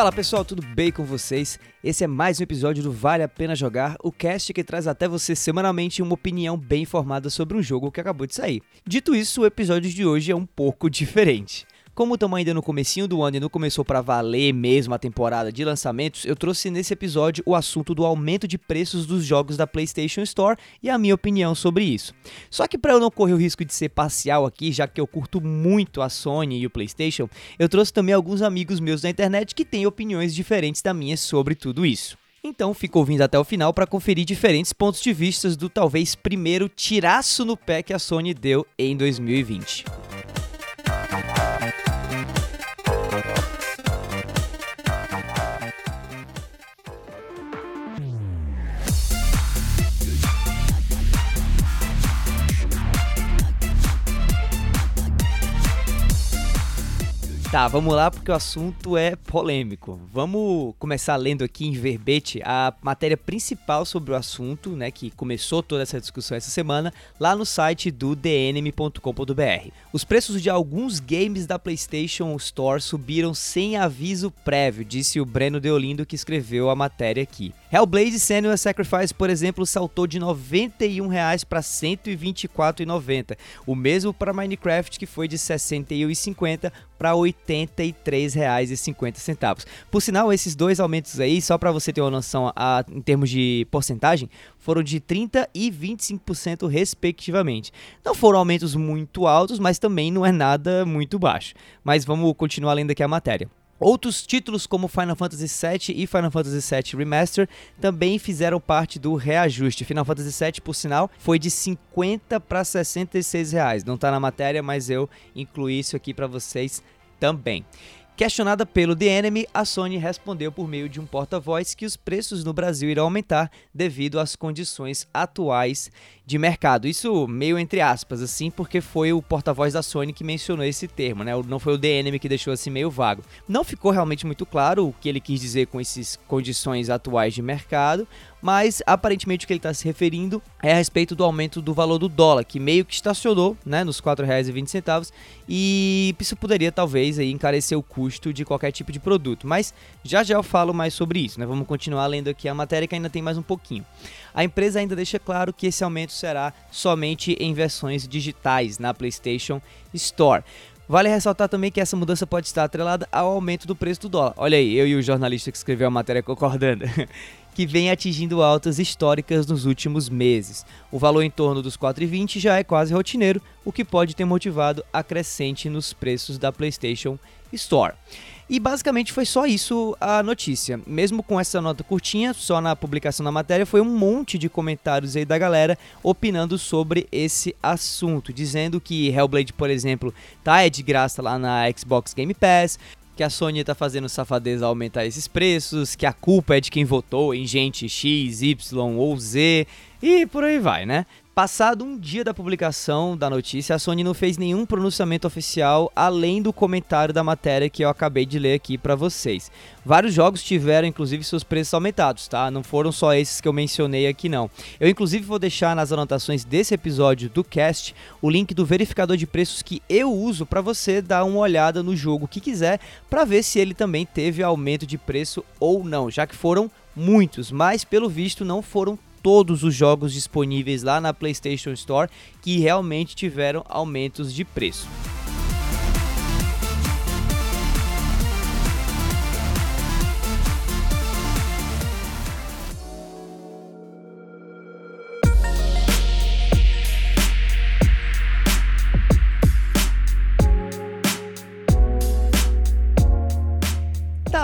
Fala pessoal, tudo bem com vocês? Esse é mais um episódio do Vale a Pena Jogar, o cast que traz até você semanalmente uma opinião bem informada sobre um jogo que acabou de sair. Dito isso, o episódio de hoje é um pouco diferente. Como estamos ainda no comecinho do ano e não começou para valer mesmo a temporada de lançamentos, eu trouxe nesse episódio o assunto do aumento de preços dos jogos da PlayStation Store e a minha opinião sobre isso. Só que para eu não correr o risco de ser parcial aqui, já que eu curto muito a Sony e o PlayStation, eu trouxe também alguns amigos meus da internet que têm opiniões diferentes da minha sobre tudo isso. Então fica ouvindo até o final para conferir diferentes pontos de vista do talvez primeiro tiraço no pé que a Sony deu em 2020. Tá, vamos lá porque o assunto é polêmico. Vamos começar lendo aqui em verbete a matéria principal sobre o assunto, né, que começou toda essa discussão essa semana, lá no site do dnm.com.br. Os preços de alguns games da PlayStation Store subiram sem aviso prévio, disse o Breno Deolindo que escreveu a matéria aqui. Hellblade Senua's Sacrifice, por exemplo, saltou de R$ 91 para R$ 124,90. O mesmo para Minecraft, que foi de R$ 61,50 para R$ 83,50. Por sinal, esses dois aumentos aí, só para você ter uma noção a, em termos de porcentagem, foram de 30% e 25% respectivamente. Não foram aumentos muito altos, mas também não é nada muito baixo. Mas vamos continuar lendo aqui a matéria. Outros títulos como Final Fantasy VII e Final Fantasy VII Remaster também fizeram parte do reajuste. Final Fantasy VII, por sinal, foi de 50 para 66 reais. Não está na matéria, mas eu incluí isso aqui para vocês também. Questionada pelo The Enemy, a Sony respondeu por meio de um porta-voz que os preços no Brasil irão aumentar devido às condições atuais de mercado. Isso meio entre aspas, assim, porque foi o porta-voz da Sony que mencionou esse termo, né? Não foi o The Enemy que deixou assim meio vago. Não ficou realmente muito claro o que ele quis dizer com essas condições atuais de mercado, mas aparentemente o que ele está se referindo é a respeito do aumento do valor do dólar, que meio que estacionou né, nos R$ 4,20 e isso poderia talvez aí encarecer o custo de qualquer tipo de produto. Mas já já eu falo mais sobre isso, né? Vamos continuar lendo aqui a matéria que ainda tem mais um pouquinho. A empresa ainda deixa claro que esse aumento será somente em versões digitais na PlayStation Store. Vale ressaltar também que essa mudança pode estar atrelada ao aumento do preço do dólar. Olha aí, eu e o jornalista que escreveu a matéria concordando. que vem atingindo altas históricas nos últimos meses. O valor em torno dos 4,20 já é quase rotineiro, o que pode ter motivado a crescente nos preços da PlayStation Store. E basicamente foi só isso a notícia. Mesmo com essa nota curtinha, só na publicação da matéria foi um monte de comentários aí da galera opinando sobre esse assunto, dizendo que Hellblade, por exemplo, tá é de graça lá na Xbox Game Pass, que a Sony tá fazendo safadeza aumentar esses preços, que a culpa é de quem votou em gente X, Y ou Z e por aí vai, né? Passado um dia da publicação da notícia, a Sony não fez nenhum pronunciamento oficial além do comentário da matéria que eu acabei de ler aqui para vocês. Vários jogos tiveram inclusive seus preços aumentados, tá? Não foram só esses que eu mencionei aqui não. Eu inclusive vou deixar nas anotações desse episódio do cast o link do verificador de preços que eu uso para você dar uma olhada no jogo que quiser para ver se ele também teve aumento de preço ou não, já que foram muitos, mas pelo visto não foram todos os jogos disponíveis lá na PlayStation Store que realmente tiveram aumentos de preço.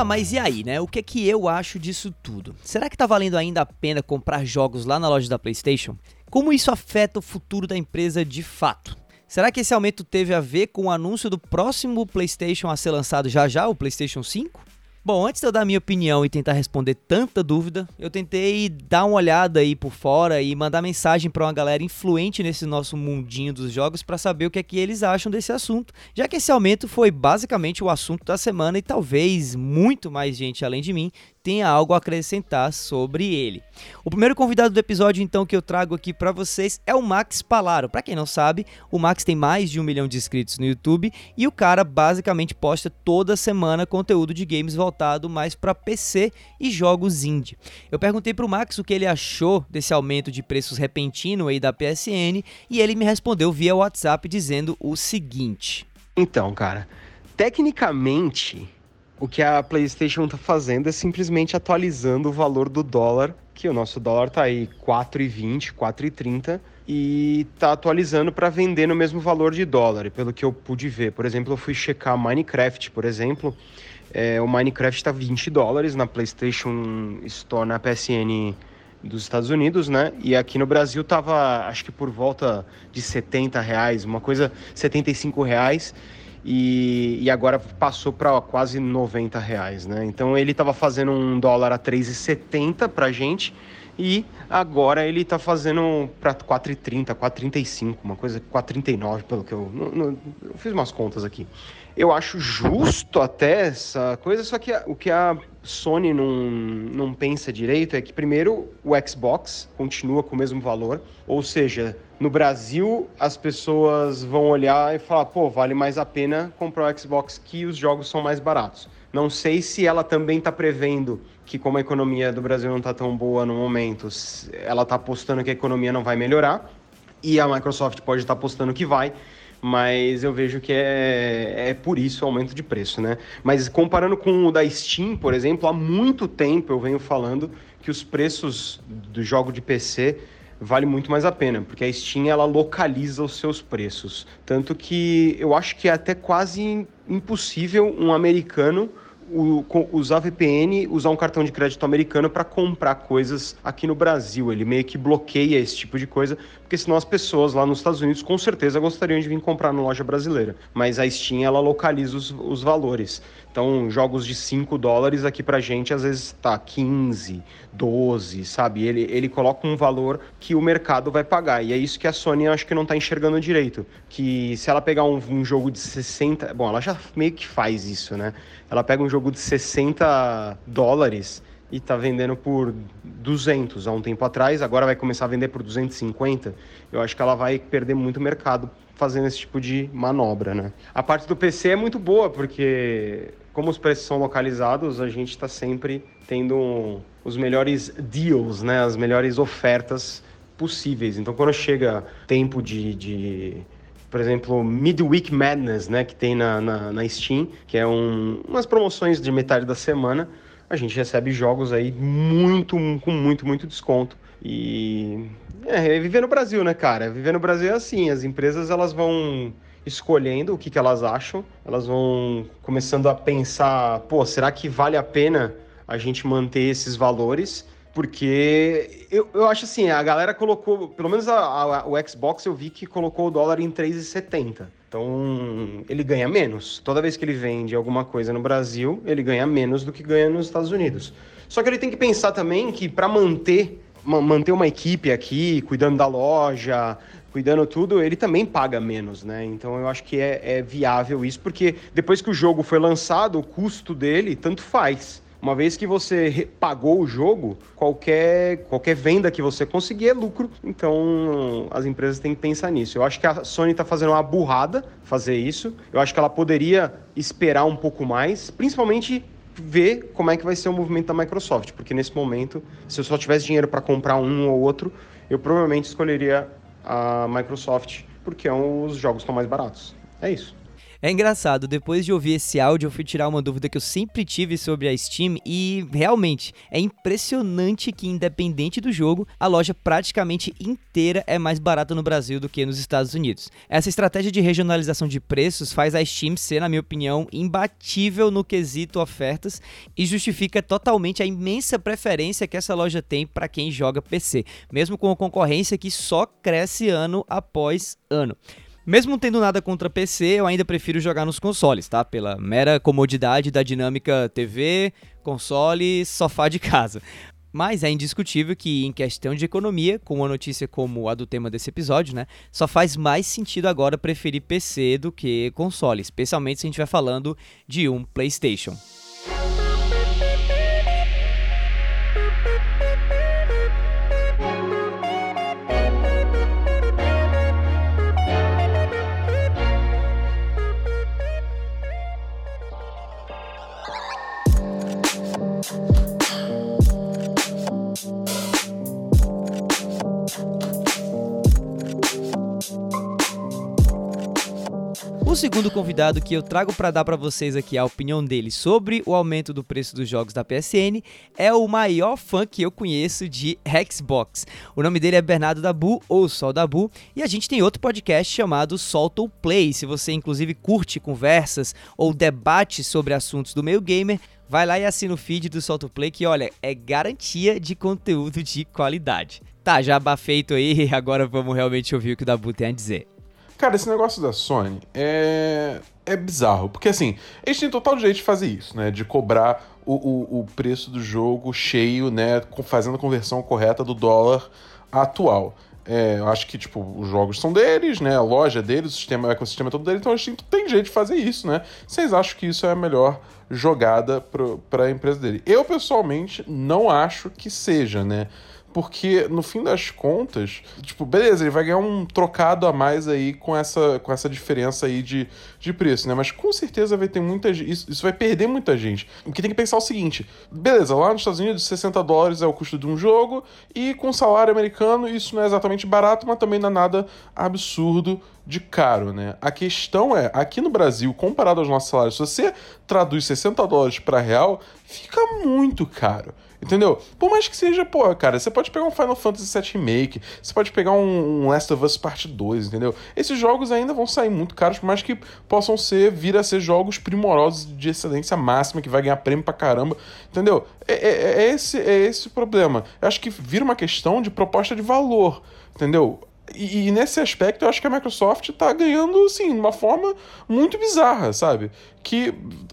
Mas e aí, né? O que é que eu acho disso tudo? Será que tá valendo ainda a pena comprar jogos lá na loja da PlayStation? Como isso afeta o futuro da empresa de fato? Será que esse aumento teve a ver com o anúncio do próximo PlayStation a ser lançado já já, o PlayStation 5? Bom, antes de eu dar minha opinião e tentar responder tanta dúvida, eu tentei dar uma olhada aí por fora e mandar mensagem para uma galera influente nesse nosso mundinho dos jogos para saber o que é que eles acham desse assunto, já que esse aumento foi basicamente o assunto da semana e talvez muito mais gente além de mim tenha algo a acrescentar sobre ele. O primeiro convidado do episódio, então, que eu trago aqui para vocês é o Max Palaro. Para quem não sabe, o Max tem mais de um milhão de inscritos no YouTube e o cara basicamente posta toda semana conteúdo de games voltado mais para PC e jogos indie. Eu perguntei pro Max o que ele achou desse aumento de preços repentino aí da PSN e ele me respondeu via WhatsApp dizendo o seguinte: Então, cara, tecnicamente o que a PlayStation está fazendo é simplesmente atualizando o valor do dólar, que o nosso dólar está aí 4,20, 4,30 e está atualizando para vender no mesmo valor de dólar, pelo que eu pude ver. Por exemplo, eu fui checar Minecraft, por exemplo, é, o Minecraft está 20 dólares na PlayStation Store, na PSN dos Estados Unidos, né? E aqui no Brasil tava, acho que por volta de 70 reais, uma coisa, 75 reais e, e agora passou para quase 90 reais, né? Então ele estava fazendo um dólar a 3,70 para gente e agora ele está fazendo para 4,30, 4,35, uma coisa 4,39 pelo que eu, não, não, eu fiz umas contas aqui. Eu acho justo até essa coisa, só que o que a Sony não, não pensa direito é que, primeiro, o Xbox continua com o mesmo valor, ou seja, no Brasil as pessoas vão olhar e falar, pô, vale mais a pena comprar o Xbox que os jogos são mais baratos. Não sei se ela também está prevendo que, como a economia do Brasil não está tão boa no momento, ela está apostando que a economia não vai melhorar, e a Microsoft pode estar tá apostando que vai mas eu vejo que é, é por isso o aumento de preço, né? Mas comparando com o da Steam, por exemplo, há muito tempo eu venho falando que os preços do jogo de PC vale muito mais a pena, porque a Steam ela localiza os seus preços, tanto que eu acho que é até quase impossível um americano o, usar VPN, usar um cartão de crédito americano para comprar coisas aqui no Brasil. Ele meio que bloqueia esse tipo de coisa, porque senão as pessoas lá nos Estados Unidos com certeza gostariam de vir comprar na loja brasileira. Mas a Steam ela localiza os, os valores. Então, jogos de 5 dólares aqui pra gente às vezes tá 15, 12, sabe? Ele, ele coloca um valor que o mercado vai pagar. E é isso que a Sony acho que não tá enxergando direito. Que se ela pegar um, um jogo de 60. Bom, ela já meio que faz isso, né? Ela pega um jogo de 60 dólares e tá vendendo por 200 há um tempo atrás, agora vai começar a vender por 250. Eu acho que ela vai perder muito mercado fazendo esse tipo de manobra, né? A parte do PC é muito boa porque como os preços são localizados, a gente está sempre tendo os melhores deals, né? As melhores ofertas possíveis. Então, quando chega tempo de, de por exemplo, Midweek Madness, né, que tem na, na, na Steam, que é um, umas promoções de metade da semana, a gente recebe jogos aí muito, com muito, muito desconto. E é, é viver no Brasil, né, cara? Viver no Brasil é assim, as empresas elas vão escolhendo o que, que elas acham, elas vão começando a pensar, pô, será que vale a pena a gente manter esses valores? Porque eu, eu acho assim, a galera colocou, pelo menos a, a, o Xbox eu vi que colocou o dólar em 3,70. Então ele ganha menos. Toda vez que ele vende alguma coisa no Brasil, ele ganha menos do que ganha nos Estados Unidos. Só que ele tem que pensar também que para manter manter uma equipe aqui, cuidando da loja, cuidando tudo, ele também paga menos, né? Então eu acho que é, é viável isso, porque depois que o jogo foi lançado, o custo dele tanto faz. Uma vez que você pagou o jogo, qualquer, qualquer venda que você conseguir é lucro. Então as empresas têm que pensar nisso. Eu acho que a Sony está fazendo uma burrada fazer isso. Eu acho que ela poderia esperar um pouco mais, principalmente ver como é que vai ser o movimento da Microsoft, porque nesse momento, se eu só tivesse dinheiro para comprar um ou outro, eu provavelmente escolheria a Microsoft, porque é os jogos estão mais baratos. É isso. É engraçado, depois de ouvir esse áudio, eu fui tirar uma dúvida que eu sempre tive sobre a Steam e realmente é impressionante que, independente do jogo, a loja praticamente inteira é mais barata no Brasil do que nos Estados Unidos. Essa estratégia de regionalização de preços faz a Steam ser, na minha opinião, imbatível no quesito ofertas e justifica totalmente a imensa preferência que essa loja tem para quem joga PC, mesmo com a concorrência que só cresce ano após ano. Mesmo não tendo nada contra PC, eu ainda prefiro jogar nos consoles, tá? Pela mera comodidade da dinâmica TV, console, sofá de casa. Mas é indiscutível que, em questão de economia, com uma notícia como a do tema desse episódio, né, só faz mais sentido agora preferir PC do que console, especialmente se a gente vai falando de um PlayStation. Segundo convidado que eu trago para dar para vocês aqui a opinião dele sobre o aumento do preço dos jogos da PSN é o maior fã que eu conheço de Xbox. O nome dele é Bernardo Dabu, ou Sol Dabu, e a gente tem outro podcast chamado Solta o Play. Se você inclusive curte conversas ou debates sobre assuntos do meio gamer, vai lá e assina o feed do Solta o Play que, olha, é garantia de conteúdo de qualidade. Tá, já abafeito aí, agora vamos realmente ouvir o que o Dabu tem a dizer. Cara, esse negócio da Sony é, é bizarro. Porque assim, eles têm total direito de fazer isso, né? De cobrar o, o, o preço do jogo cheio, né? Fazendo a conversão correta do dólar atual. É, eu acho que, tipo, os jogos são deles, né? A loja deles, o sistema, o ecossistema é todo deles, então a gente tem jeito de fazer isso, né? Vocês acham que isso é a melhor jogada para a empresa dele? Eu, pessoalmente, não acho que seja, né? Porque no fim das contas, tipo, beleza, ele vai ganhar um trocado a mais aí com essa, com essa diferença aí de, de preço, né? Mas com certeza vai ter muita isso, isso vai perder muita gente. Porque tem que pensar o seguinte: beleza, lá nos Estados Unidos 60 dólares é o custo de um jogo, e com salário americano isso não é exatamente barato, mas também não é nada absurdo de caro, né? A questão é, aqui no Brasil, comparado aos nossos salários, se você traduz 60 dólares para real, fica muito caro. Entendeu? Por mais que seja, pô, cara, você pode pegar um Final Fantasy VII Remake, você pode pegar um, um Last of Us Part 2, entendeu? Esses jogos ainda vão sair muito caros, por mais que possam ser, vir a ser jogos primorosos de excelência máxima, que vai ganhar prêmio pra caramba, entendeu? É, é, é esse, é esse o problema. Eu acho que vira uma questão de proposta de valor, entendeu? E, e, nesse aspecto eu acho que a Microsoft está ganhando, assim, de uma forma muito bizarra, sabe? Que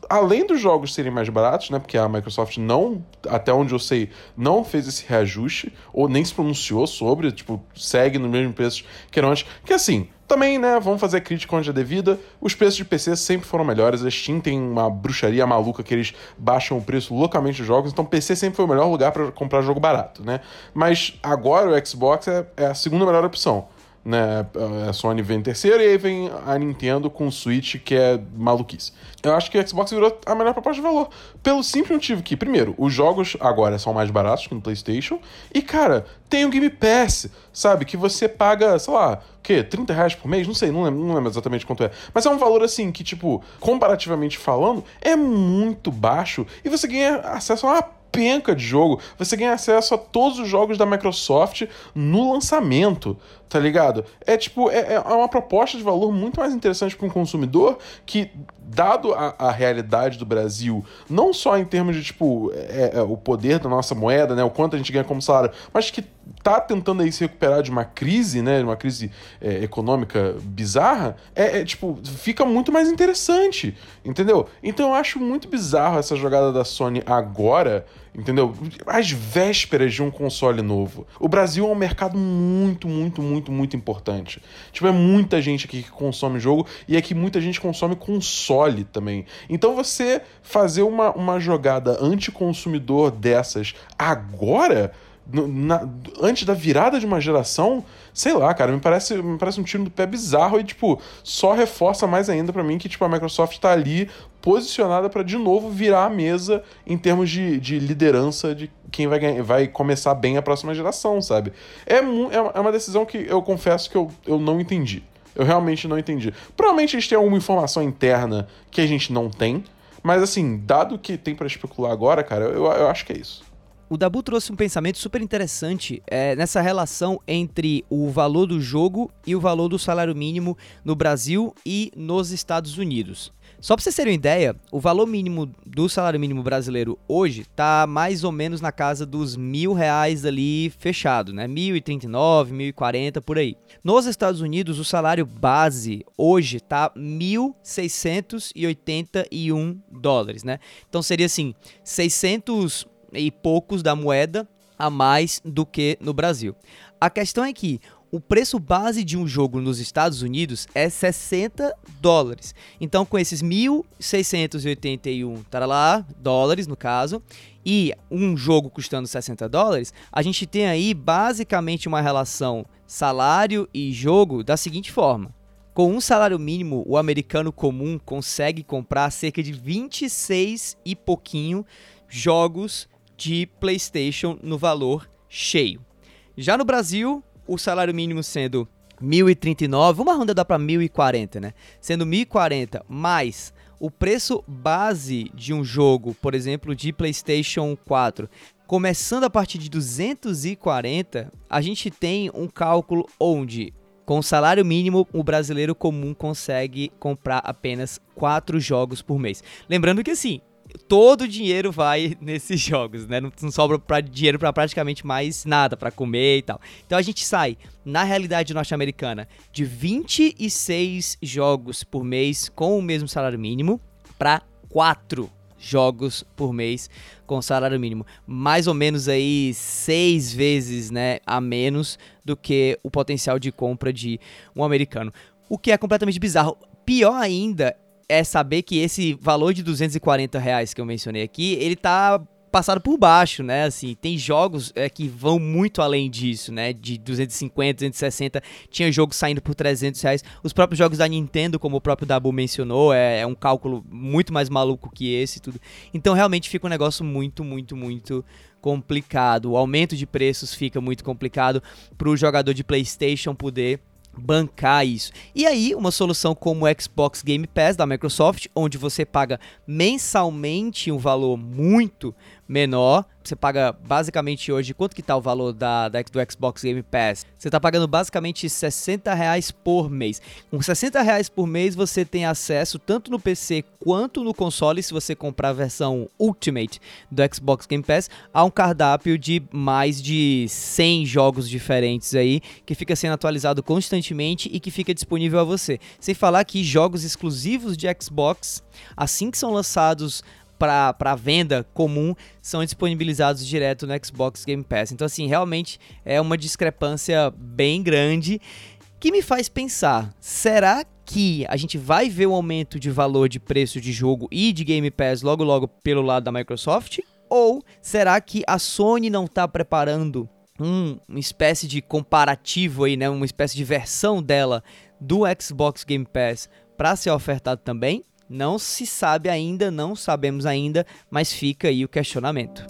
além dos jogos serem mais baratos, né? Porque a Microsoft não, até onde eu sei, não fez esse reajuste, ou nem se pronunciou sobre, tipo, segue no mesmo preço que eram antes. Que assim, também, né, vamos fazer crítica onde é devida. Os preços de PC sempre foram melhores. A Steam tem uma bruxaria maluca que eles baixam o preço localmente dos jogos. Então, PC sempre foi o melhor lugar para comprar jogo barato, né? Mas agora o Xbox é, é a segunda melhor opção né? A Sony vem em terceiro e aí vem a Nintendo com o Switch, que é maluquice. Eu acho que o Xbox virou a melhor proposta de valor. Pelo simples motivo que, primeiro, os jogos agora são mais baratos que no PlayStation. E, cara, tem o Game Pass, sabe? Que você paga, sei lá, o quê? 30 reais por mês? Não sei, não lembro, não lembro exatamente quanto é. Mas é um valor assim que, tipo, comparativamente falando, é muito baixo e você ganha acesso a uma penca de jogo. Você ganha acesso a todos os jogos da Microsoft no lançamento, tá ligado? É tipo, é, é uma proposta de valor muito mais interessante para um consumidor que, dado a, a, realidade do Brasil, não só em termos de, tipo, é, é, o poder da nossa moeda, né, o quanto a gente ganha como salário, mas que tá tentando aí se recuperar de uma crise, né, de uma crise é, econômica bizarra, é, é, tipo, fica muito mais interessante, entendeu? Então eu acho muito bizarro essa jogada da Sony agora, entendeu? Às vésperas de um console novo. O Brasil é um mercado muito, muito, muito, muito importante. Tipo, é muita gente aqui que consome jogo e é que muita gente consome console também. Então você fazer uma, uma jogada anticonsumidor dessas agora na, antes da virada de uma geração, sei lá, cara, me parece, me parece um tiro do pé bizarro e, tipo, só reforça mais ainda para mim que, tipo, a Microsoft tá ali posicionada para de novo virar a mesa em termos de, de liderança de quem vai, ganhar, vai começar bem a próxima geração, sabe? É, é, é uma decisão que eu confesso que eu, eu não entendi. Eu realmente não entendi. Provavelmente eles têm alguma informação interna que a gente não tem, mas assim, dado que tem para especular agora, cara, eu, eu acho que é isso. O Dabu trouxe um pensamento super interessante é, nessa relação entre o valor do jogo e o valor do salário mínimo no Brasil e nos Estados Unidos. Só para vocês terem uma ideia, o valor mínimo do salário mínimo brasileiro hoje está mais ou menos na casa dos mil reais ali fechado, né? Mil e trinta e nove, mil e quarenta por aí. Nos Estados Unidos, o salário base hoje tá mil seiscentos e oitenta e um dólares, né? Então seria assim, 600 e poucos da moeda a mais do que no Brasil. A questão é que o preço base de um jogo nos Estados Unidos é 60 dólares. Então, com esses 1.681 lá, dólares, no caso, e um jogo custando 60 dólares, a gente tem aí basicamente uma relação salário e jogo da seguinte forma. Com um salário mínimo, o americano comum consegue comprar cerca de 26 e pouquinho jogos de PlayStation no valor cheio. Já no Brasil, o salário mínimo sendo 1039, uma ronda dá para 1040, né? Sendo 1040 mais o preço base de um jogo, por exemplo, de PlayStation 4, começando a partir de 240, a gente tem um cálculo onde com salário mínimo, o brasileiro comum consegue comprar apenas 4 jogos por mês. Lembrando que assim, todo o dinheiro vai nesses jogos, né? Não, não sobra pra, dinheiro para praticamente mais nada, para comer e tal. Então a gente sai, na realidade norte-americana, de 26 jogos por mês com o mesmo salário mínimo para 4 jogos por mês com salário mínimo. Mais ou menos aí seis vezes né, a menos do que o potencial de compra de um americano. O que é completamente bizarro. Pior ainda é saber que esse valor de 240 reais que eu mencionei aqui, ele tá passado por baixo, né? Assim, tem jogos é, que vão muito além disso, né? De 250, 260, tinha jogo saindo por 300 reais. Os próprios jogos da Nintendo, como o próprio Dabu mencionou, é, é um cálculo muito mais maluco que esse tudo. Então, realmente fica um negócio muito, muito, muito complicado. O aumento de preços fica muito complicado para o jogador de PlayStation poder bancar isso. E aí, uma solução como o Xbox Game Pass da Microsoft, onde você paga mensalmente um valor muito menor. Você paga basicamente hoje, quanto que tá o valor da, da do Xbox Game Pass? Você tá pagando basicamente 60 reais por mês. Com 60 reais por mês você tem acesso tanto no PC quanto no console, se você comprar a versão Ultimate do Xbox Game Pass, a um cardápio de mais de 100 jogos diferentes aí, que fica sendo atualizado constantemente e que fica disponível a você. Sem falar que jogos exclusivos de Xbox, assim que são lançados para venda comum são disponibilizados direto no Xbox Game Pass. Então, assim, realmente é uma discrepância bem grande que me faz pensar: será que a gente vai ver um aumento de valor de preço de jogo e de Game Pass logo logo pelo lado da Microsoft? Ou será que a Sony não está preparando um, uma espécie de comparativo aí, né, uma espécie de versão dela do Xbox Game Pass para ser ofertado também? Não se sabe ainda, não sabemos ainda, mas fica aí o questionamento.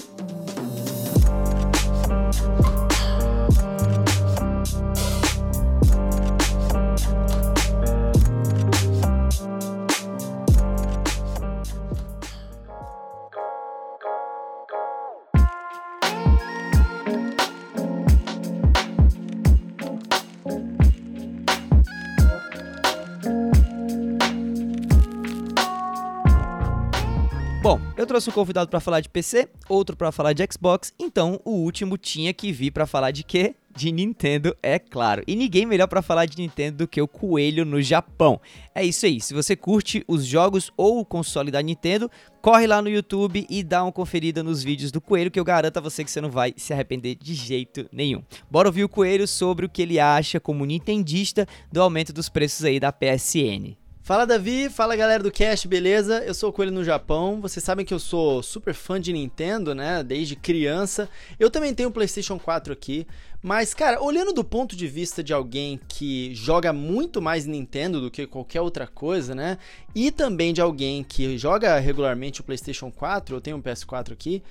Eu trouxe um convidado para falar de PC, outro para falar de Xbox, então o último tinha que vir para falar de quê? De Nintendo, é claro. E ninguém melhor para falar de Nintendo do que o Coelho no Japão. É isso aí. Se você curte os jogos ou o console da Nintendo, corre lá no YouTube e dá uma conferida nos vídeos do Coelho, que eu garanto a você que você não vai se arrepender de jeito nenhum. Bora ouvir o Coelho sobre o que ele acha como nintendista do aumento dos preços aí da PSN. Fala Davi, fala galera do Cast, beleza? Eu sou o Coelho no Japão. Vocês sabem que eu sou super fã de Nintendo, né? Desde criança. Eu também tenho um PlayStation 4 aqui. Mas, cara, olhando do ponto de vista de alguém que joga muito mais Nintendo do que qualquer outra coisa, né? E também de alguém que joga regularmente o PlayStation 4, eu tenho um PS4 aqui.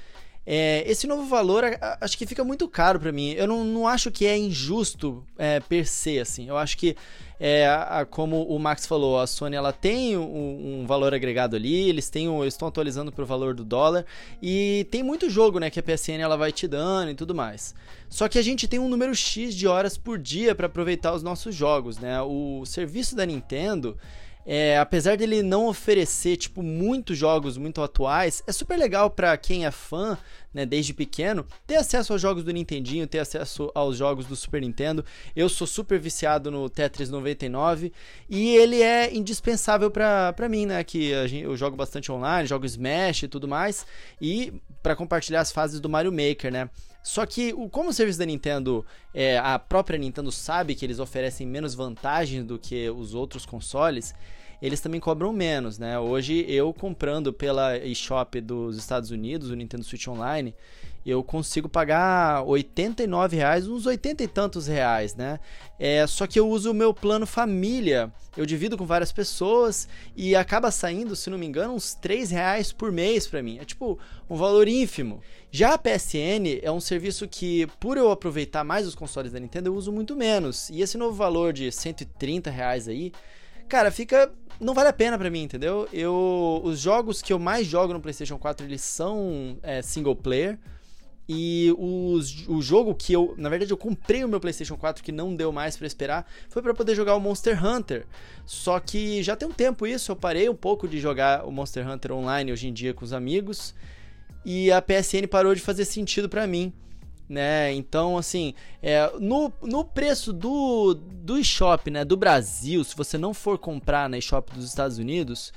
É, esse novo valor acho que fica muito caro para mim. Eu não, não acho que é injusto é, per se, assim. Eu acho que é, a, como o Max falou, a Sony ela tem um, um valor agregado ali, eles têm um, estão atualizando para o valor do dólar e tem muito jogo, né, que a PSN ela vai te dando e tudo mais. Só que a gente tem um número X de horas por dia para aproveitar os nossos jogos, né? O serviço da Nintendo é, apesar dele não oferecer tipo muitos jogos muito atuais, é super legal para quem é fã, né, desde pequeno, ter acesso aos jogos do Nintendinho, ter acesso aos jogos do Super Nintendo. Eu sou super viciado no Tetris 99 e ele é indispensável para mim, né, que gente, eu jogo bastante online, jogo Smash e tudo mais, e para compartilhar as fases do Mario Maker, né? Só que, como o serviço da Nintendo, é, a própria Nintendo sabe que eles oferecem menos vantagens do que os outros consoles, eles também cobram menos, né? Hoje eu comprando pela eShop dos Estados Unidos, o Nintendo Switch Online, eu consigo pagar 89 reais, uns 80 e tantos reais, né? É, só que eu uso o meu plano família, eu divido com várias pessoas e acaba saindo, se não me engano, uns 3 reais por mês para mim. É tipo um valor ínfimo. Já a PSN é um serviço que, por eu aproveitar mais os consoles da Nintendo, eu uso muito menos. E esse novo valor de 130 reais aí, cara, fica. Não vale a pena para mim, entendeu? Eu, os jogos que eu mais jogo no PlayStation 4 eles são é, single player. E os, o jogo que eu, na verdade, eu comprei o meu PlayStation 4 que não deu mais para esperar, foi para poder jogar o Monster Hunter. Só que já tem um tempo isso, eu parei um pouco de jogar o Monster Hunter online hoje em dia com os amigos, e a PSN parou de fazer sentido para mim. Né? Então, assim, é, no, no preço do, do eShop né, do Brasil, se você não for comprar na eShop dos Estados Unidos,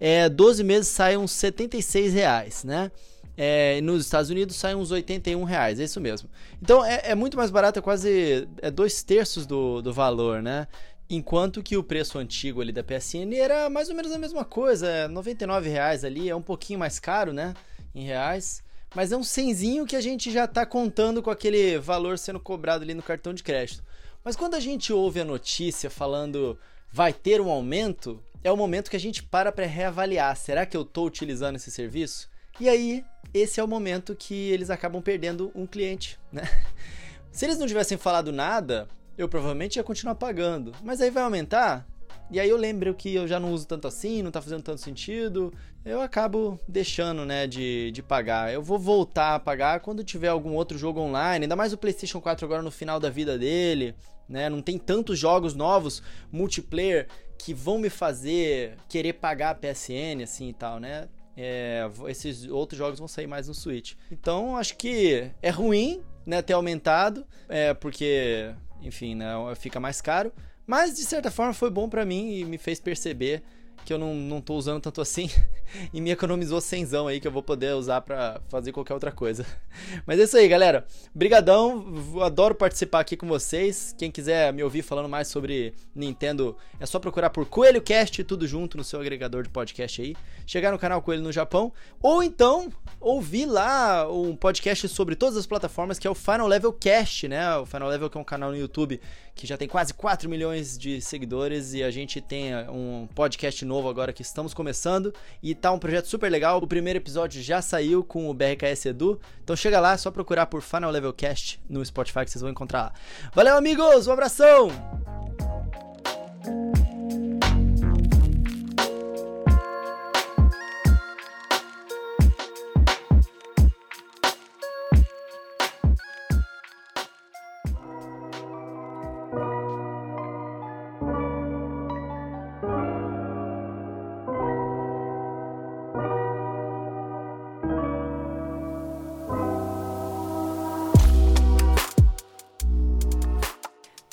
é, 12 meses sai uns 76 reais, né? É, nos Estados Unidos sai uns 81 reais, é isso mesmo. Então é, é muito mais barato, é quase é dois terços do, do valor, né? Enquanto que o preço antigo ali da PSN era mais ou menos a mesma coisa, é 99 reais ali, é um pouquinho mais caro, né? Em reais. Mas é um cenzinho que a gente já tá contando com aquele valor sendo cobrado ali no cartão de crédito. Mas quando a gente ouve a notícia falando vai ter um aumento, é o momento que a gente para para reavaliar. Será que eu estou utilizando esse serviço? E aí, esse é o momento que eles acabam perdendo um cliente, né? Se eles não tivessem falado nada, eu provavelmente ia continuar pagando. Mas aí vai aumentar, e aí eu lembro que eu já não uso tanto assim, não tá fazendo tanto sentido. Eu acabo deixando, né, de, de pagar. Eu vou voltar a pagar quando tiver algum outro jogo online. Ainda mais o PlayStation 4 agora no final da vida dele, né? Não tem tantos jogos novos, multiplayer, que vão me fazer querer pagar a PSN, assim e tal, né? é, esses outros jogos vão sair mais no Switch. Então acho que é ruim né, ter aumentado, é, porque, enfim, né, fica mais caro. Mas de certa forma foi bom para mim e me fez perceber que eu não, não tô usando tanto assim e me economizou cenzão aí que eu vou poder usar para fazer qualquer outra coisa. Mas é isso aí, galera. Brigadão, adoro participar aqui com vocês. Quem quiser me ouvir falando mais sobre Nintendo, é só procurar por Coelho Cast, tudo junto no seu agregador de podcast aí. Chegar no canal Coelho no Japão ou então ouvir lá um podcast sobre todas as plataformas que é o Final Level Cast, né? O Final Level que é um canal no YouTube que já tem quase 4 milhões de seguidores e a gente tem eh, um podcast novo agora que estamos começando e tá um projeto super legal. O primeiro episódio já saiu com o BRKS Edu, então chega lá, é só procurar por Final Level Cast no Spotify que vocês vão encontrar lá. Valeu, amigos, um abração!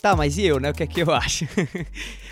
Tá, mas e eu, né? O que é que eu acho?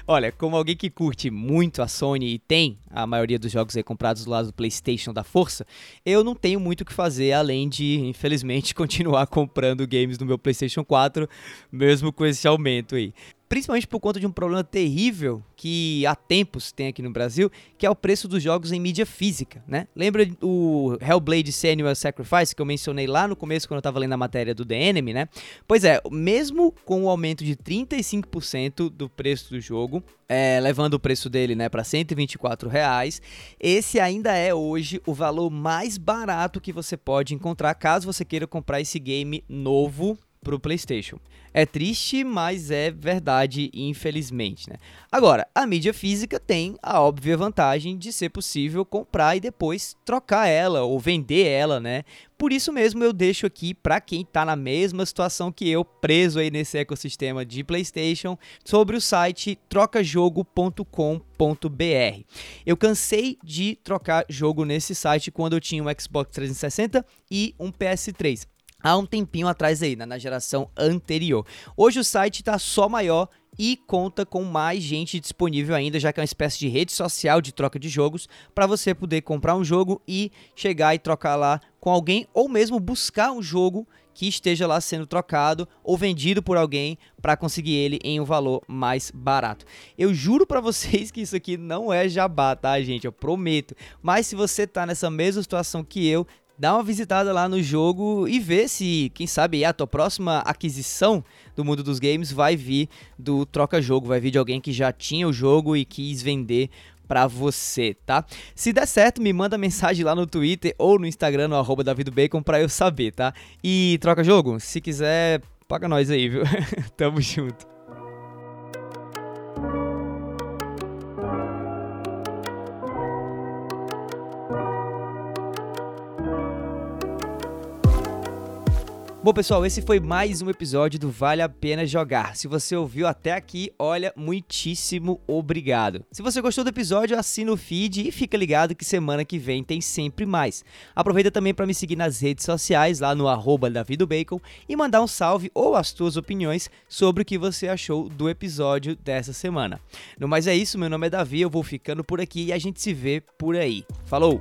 Olha, como alguém que curte muito a Sony e tem a maioria dos jogos aí comprados do lado do PlayStation da Força, eu não tenho muito o que fazer além de, infelizmente, continuar comprando games no meu PlayStation 4, mesmo com esse aumento aí principalmente por conta de um problema terrível que há tempos tem aqui no Brasil, que é o preço dos jogos em mídia física, né? Lembra o Hellblade Senua's Sacrifice que eu mencionei lá no começo quando eu estava lendo a matéria do The Enemy, né? Pois é, mesmo com o aumento de 35% do preço do jogo, é, levando o preço dele né, para 124 reais, esse ainda é hoje o valor mais barato que você pode encontrar caso você queira comprar esse game novo para o PlayStation. É triste, mas é verdade, infelizmente. Né? Agora, a mídia física tem a óbvia vantagem de ser possível comprar e depois trocar ela ou vender ela, né? Por isso mesmo eu deixo aqui para quem está na mesma situação que eu, preso aí nesse ecossistema de PlayStation, sobre o site trocajogo.com.br. Eu cansei de trocar jogo nesse site quando eu tinha um Xbox 360 e um PS3 há um tempinho atrás aí, né, na geração anterior. Hoje o site está só maior e conta com mais gente disponível ainda, já que é uma espécie de rede social de troca de jogos para você poder comprar um jogo e chegar e trocar lá com alguém ou mesmo buscar um jogo que esteja lá sendo trocado ou vendido por alguém para conseguir ele em um valor mais barato. Eu juro para vocês que isso aqui não é jabá, tá, gente? Eu prometo. Mas se você tá nessa mesma situação que eu, dá uma visitada lá no jogo e vê se, quem sabe, a tua próxima aquisição do mundo dos games vai vir do troca-jogo, vai vir de alguém que já tinha o jogo e quis vender para você, tá? Se der certo, me manda mensagem lá no Twitter ou no Instagram, no arroba davidbacon, pra eu saber, tá? E troca jogo, se quiser, paga nós aí, viu? Tamo junto. Bom, pessoal, esse foi mais um episódio do Vale a Pena Jogar. Se você ouviu até aqui, olha, muitíssimo obrigado. Se você gostou do episódio, assina o feed e fica ligado que semana que vem tem sempre mais. Aproveita também para me seguir nas redes sociais, lá no arroba Bacon, e mandar um salve ou as tuas opiniões sobre o que você achou do episódio dessa semana. No mais é isso, meu nome é Davi, eu vou ficando por aqui e a gente se vê por aí. Falou!